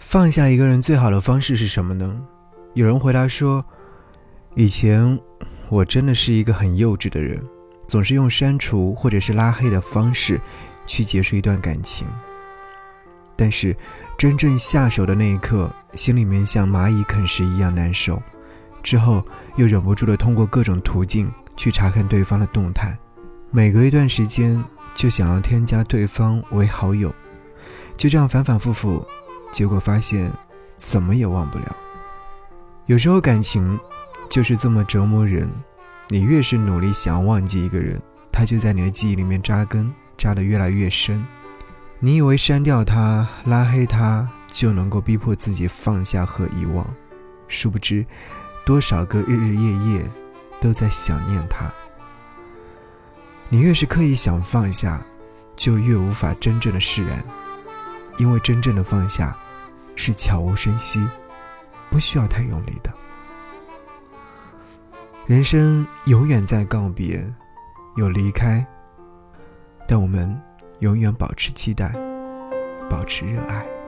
放下一个人最好的方式是什么呢？有人回答说：“以前我真的是一个很幼稚的人，总是用删除或者是拉黑的方式去结束一段感情。但是真正下手的那一刻，心里面像蚂蚁啃食一样难受。之后又忍不住的通过各种途径去查看对方的动态，每隔一段时间就想要添加对方为好友，就这样反反复复。”结果发现，怎么也忘不了。有时候感情就是这么折磨人，你越是努力想要忘记一个人，他就在你的记忆里面扎根，扎得越来越深。你以为删掉他、拉黑他就能够逼迫自己放下和遗忘，殊不知，多少个日日夜夜都在想念他。你越是刻意想放下，就越无法真正的释然。因为真正的放下，是悄无声息，不需要太用力的。人生永远在告别，有离开，但我们永远保持期待，保持热爱。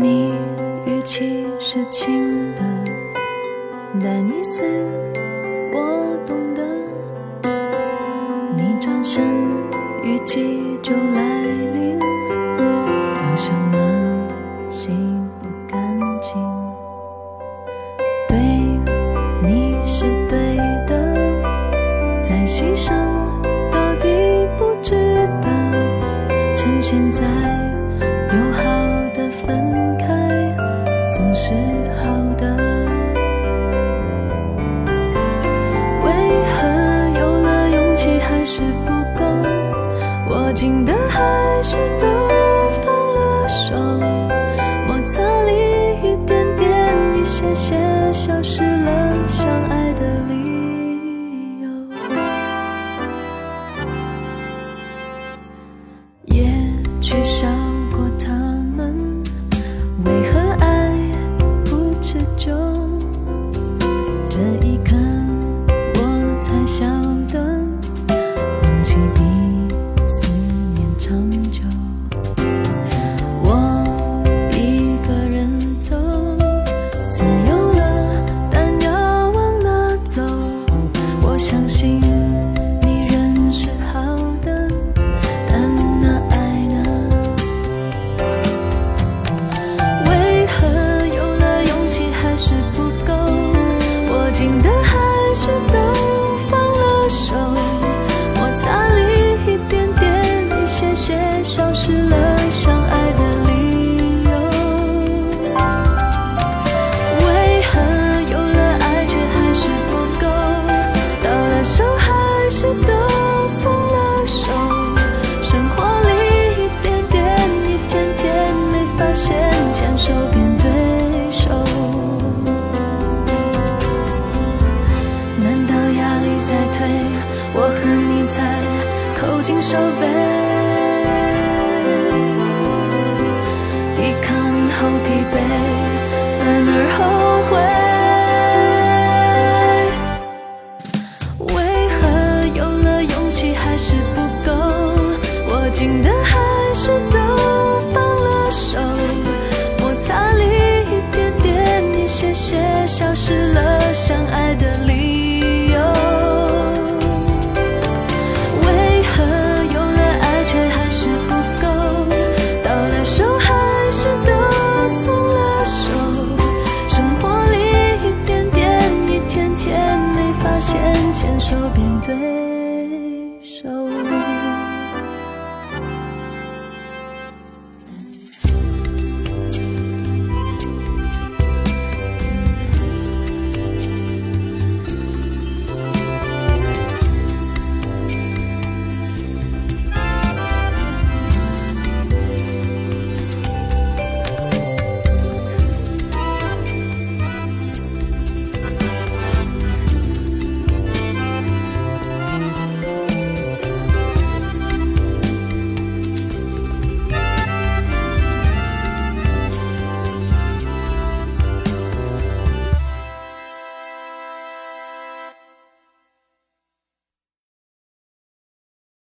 你语气是轻的，但意思我懂得。你转身，雨季就来是好的，为何有了勇气还是不够？握紧的还是牵手变对手，难道压力在推？我和你才扣紧手背，抵抗后疲惫，反而后。